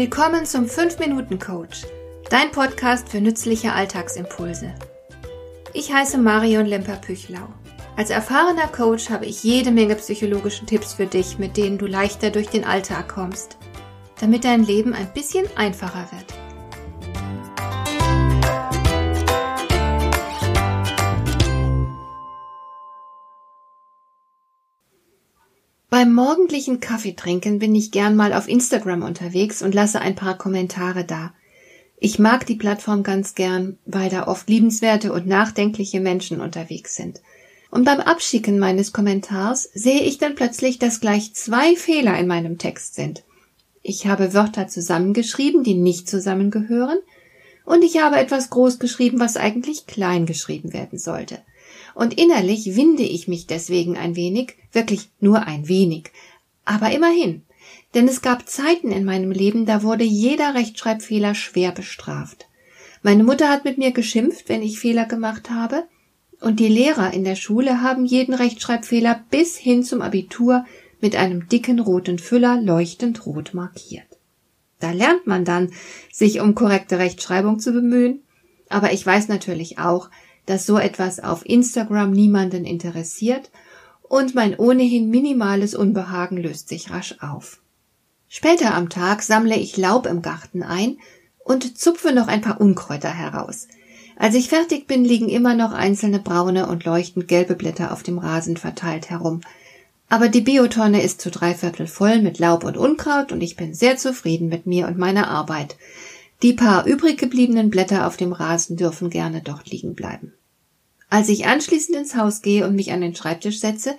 Willkommen zum 5-Minuten-Coach, dein Podcast für nützliche Alltagsimpulse. Ich heiße Marion Lemper-Püchlau. Als erfahrener Coach habe ich jede Menge psychologische Tipps für dich, mit denen du leichter durch den Alltag kommst, damit dein Leben ein bisschen einfacher wird. Beim morgendlichen Kaffeetrinken bin ich gern mal auf Instagram unterwegs und lasse ein paar Kommentare da. Ich mag die Plattform ganz gern, weil da oft liebenswerte und nachdenkliche Menschen unterwegs sind. Und beim Abschicken meines Kommentars sehe ich dann plötzlich, dass gleich zwei Fehler in meinem Text sind. Ich habe Wörter zusammengeschrieben, die nicht zusammengehören, und ich habe etwas groß geschrieben, was eigentlich klein geschrieben werden sollte und innerlich winde ich mich deswegen ein wenig, wirklich nur ein wenig, aber immerhin, denn es gab Zeiten in meinem Leben, da wurde jeder Rechtschreibfehler schwer bestraft. Meine Mutter hat mit mir geschimpft, wenn ich Fehler gemacht habe, und die Lehrer in der Schule haben jeden Rechtschreibfehler bis hin zum Abitur mit einem dicken roten Füller leuchtend rot markiert. Da lernt man dann, sich um korrekte Rechtschreibung zu bemühen, aber ich weiß natürlich auch, dass so etwas auf Instagram niemanden interessiert und mein ohnehin minimales Unbehagen löst sich rasch auf. Später am Tag sammle ich Laub im Garten ein und zupfe noch ein paar Unkräuter heraus. Als ich fertig bin, liegen immer noch einzelne braune und leuchtend gelbe Blätter auf dem Rasen verteilt herum. Aber die Biotonne ist zu drei Viertel voll mit Laub und Unkraut und ich bin sehr zufrieden mit mir und meiner Arbeit. Die paar übrig gebliebenen Blätter auf dem Rasen dürfen gerne dort liegen bleiben. Als ich anschließend ins Haus gehe und mich an den Schreibtisch setze,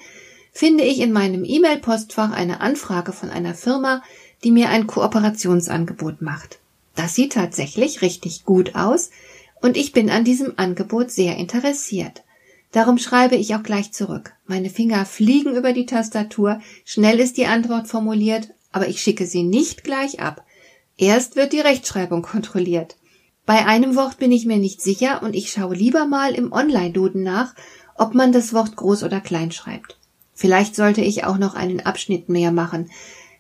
finde ich in meinem E-Mail-Postfach eine Anfrage von einer Firma, die mir ein Kooperationsangebot macht. Das sieht tatsächlich richtig gut aus und ich bin an diesem Angebot sehr interessiert. Darum schreibe ich auch gleich zurück. Meine Finger fliegen über die Tastatur, schnell ist die Antwort formuliert, aber ich schicke sie nicht gleich ab. Erst wird die Rechtschreibung kontrolliert. Bei einem Wort bin ich mir nicht sicher und ich schaue lieber mal im Online-Duden nach, ob man das Wort groß oder klein schreibt. Vielleicht sollte ich auch noch einen Abschnitt mehr machen,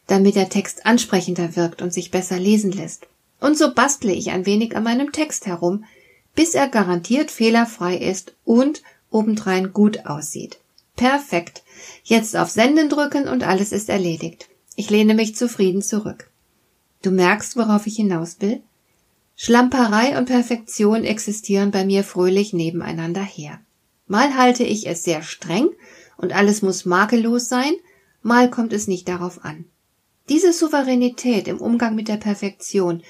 damit der Text ansprechender wirkt und sich besser lesen lässt. Und so bastle ich ein wenig an meinem Text herum, bis er garantiert fehlerfrei ist und obendrein gut aussieht. Perfekt. Jetzt auf Senden drücken und alles ist erledigt. Ich lehne mich zufrieden zurück. Du merkst, worauf ich hinaus will? Schlamperei und Perfektion existieren bei mir fröhlich nebeneinander her. Mal halte ich es sehr streng und alles muss makellos sein, mal kommt es nicht darauf an. Diese Souveränität im Umgang mit der Perfektion,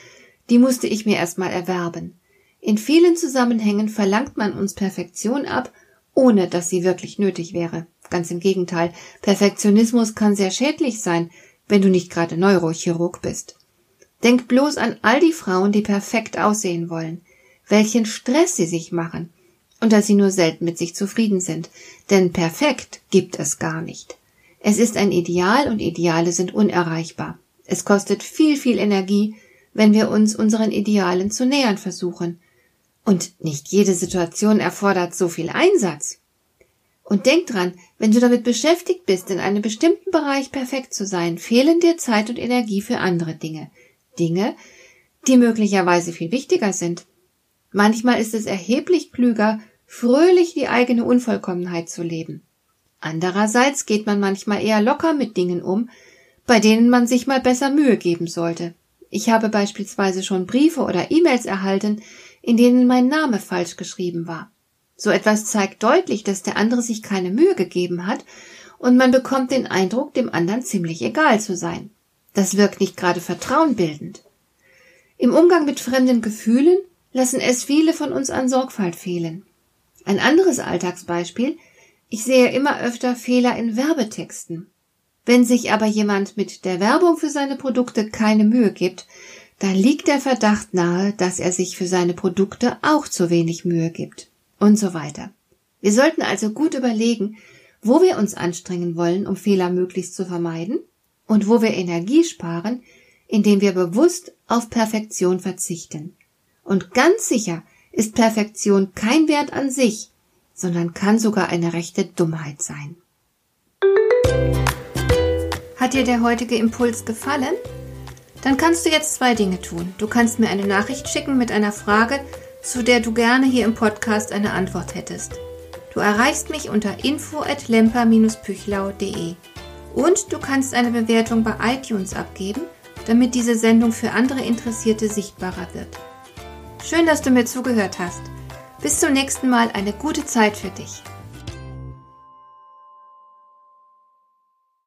die musste ich mir erstmal erwerben. In vielen Zusammenhängen verlangt man uns Perfektion ab, ohne dass sie wirklich nötig wäre. Ganz im Gegenteil, Perfektionismus kann sehr schädlich sein, wenn du nicht gerade Neurochirurg bist. Denk bloß an all die Frauen, die perfekt aussehen wollen, welchen Stress sie sich machen und dass sie nur selten mit sich zufrieden sind, denn perfekt gibt es gar nicht. Es ist ein Ideal und Ideale sind unerreichbar. Es kostet viel, viel Energie, wenn wir uns unseren Idealen zu nähern versuchen. Und nicht jede Situation erfordert so viel Einsatz. Und denk dran, wenn du damit beschäftigt bist, in einem bestimmten Bereich perfekt zu sein, fehlen dir Zeit und Energie für andere Dinge. Dinge, die möglicherweise viel wichtiger sind. Manchmal ist es erheblich klüger, fröhlich die eigene Unvollkommenheit zu leben. Andererseits geht man manchmal eher locker mit Dingen um, bei denen man sich mal besser Mühe geben sollte. Ich habe beispielsweise schon Briefe oder E-Mails erhalten, in denen mein Name falsch geschrieben war. So etwas zeigt deutlich, dass der andere sich keine Mühe gegeben hat, und man bekommt den Eindruck, dem anderen ziemlich egal zu sein. Das wirkt nicht gerade vertrauenbildend. Im Umgang mit fremden Gefühlen lassen es viele von uns an Sorgfalt fehlen. Ein anderes Alltagsbeispiel ich sehe immer öfter Fehler in Werbetexten. Wenn sich aber jemand mit der Werbung für seine Produkte keine Mühe gibt, dann liegt der Verdacht nahe, dass er sich für seine Produkte auch zu wenig Mühe gibt. Und so weiter. Wir sollten also gut überlegen, wo wir uns anstrengen wollen, um Fehler möglichst zu vermeiden und wo wir Energie sparen, indem wir bewusst auf Perfektion verzichten. Und ganz sicher ist Perfektion kein Wert an sich, sondern kann sogar eine rechte Dummheit sein. Hat dir der heutige Impuls gefallen? Dann kannst du jetzt zwei Dinge tun. Du kannst mir eine Nachricht schicken mit einer Frage, zu der du gerne hier im Podcast eine Antwort hättest. Du erreichst mich unter info@lemper-püchlau.de. Und du kannst eine Bewertung bei iTunes abgeben, damit diese Sendung für andere Interessierte sichtbarer wird. Schön, dass du mir zugehört hast. Bis zum nächsten Mal eine gute Zeit für dich.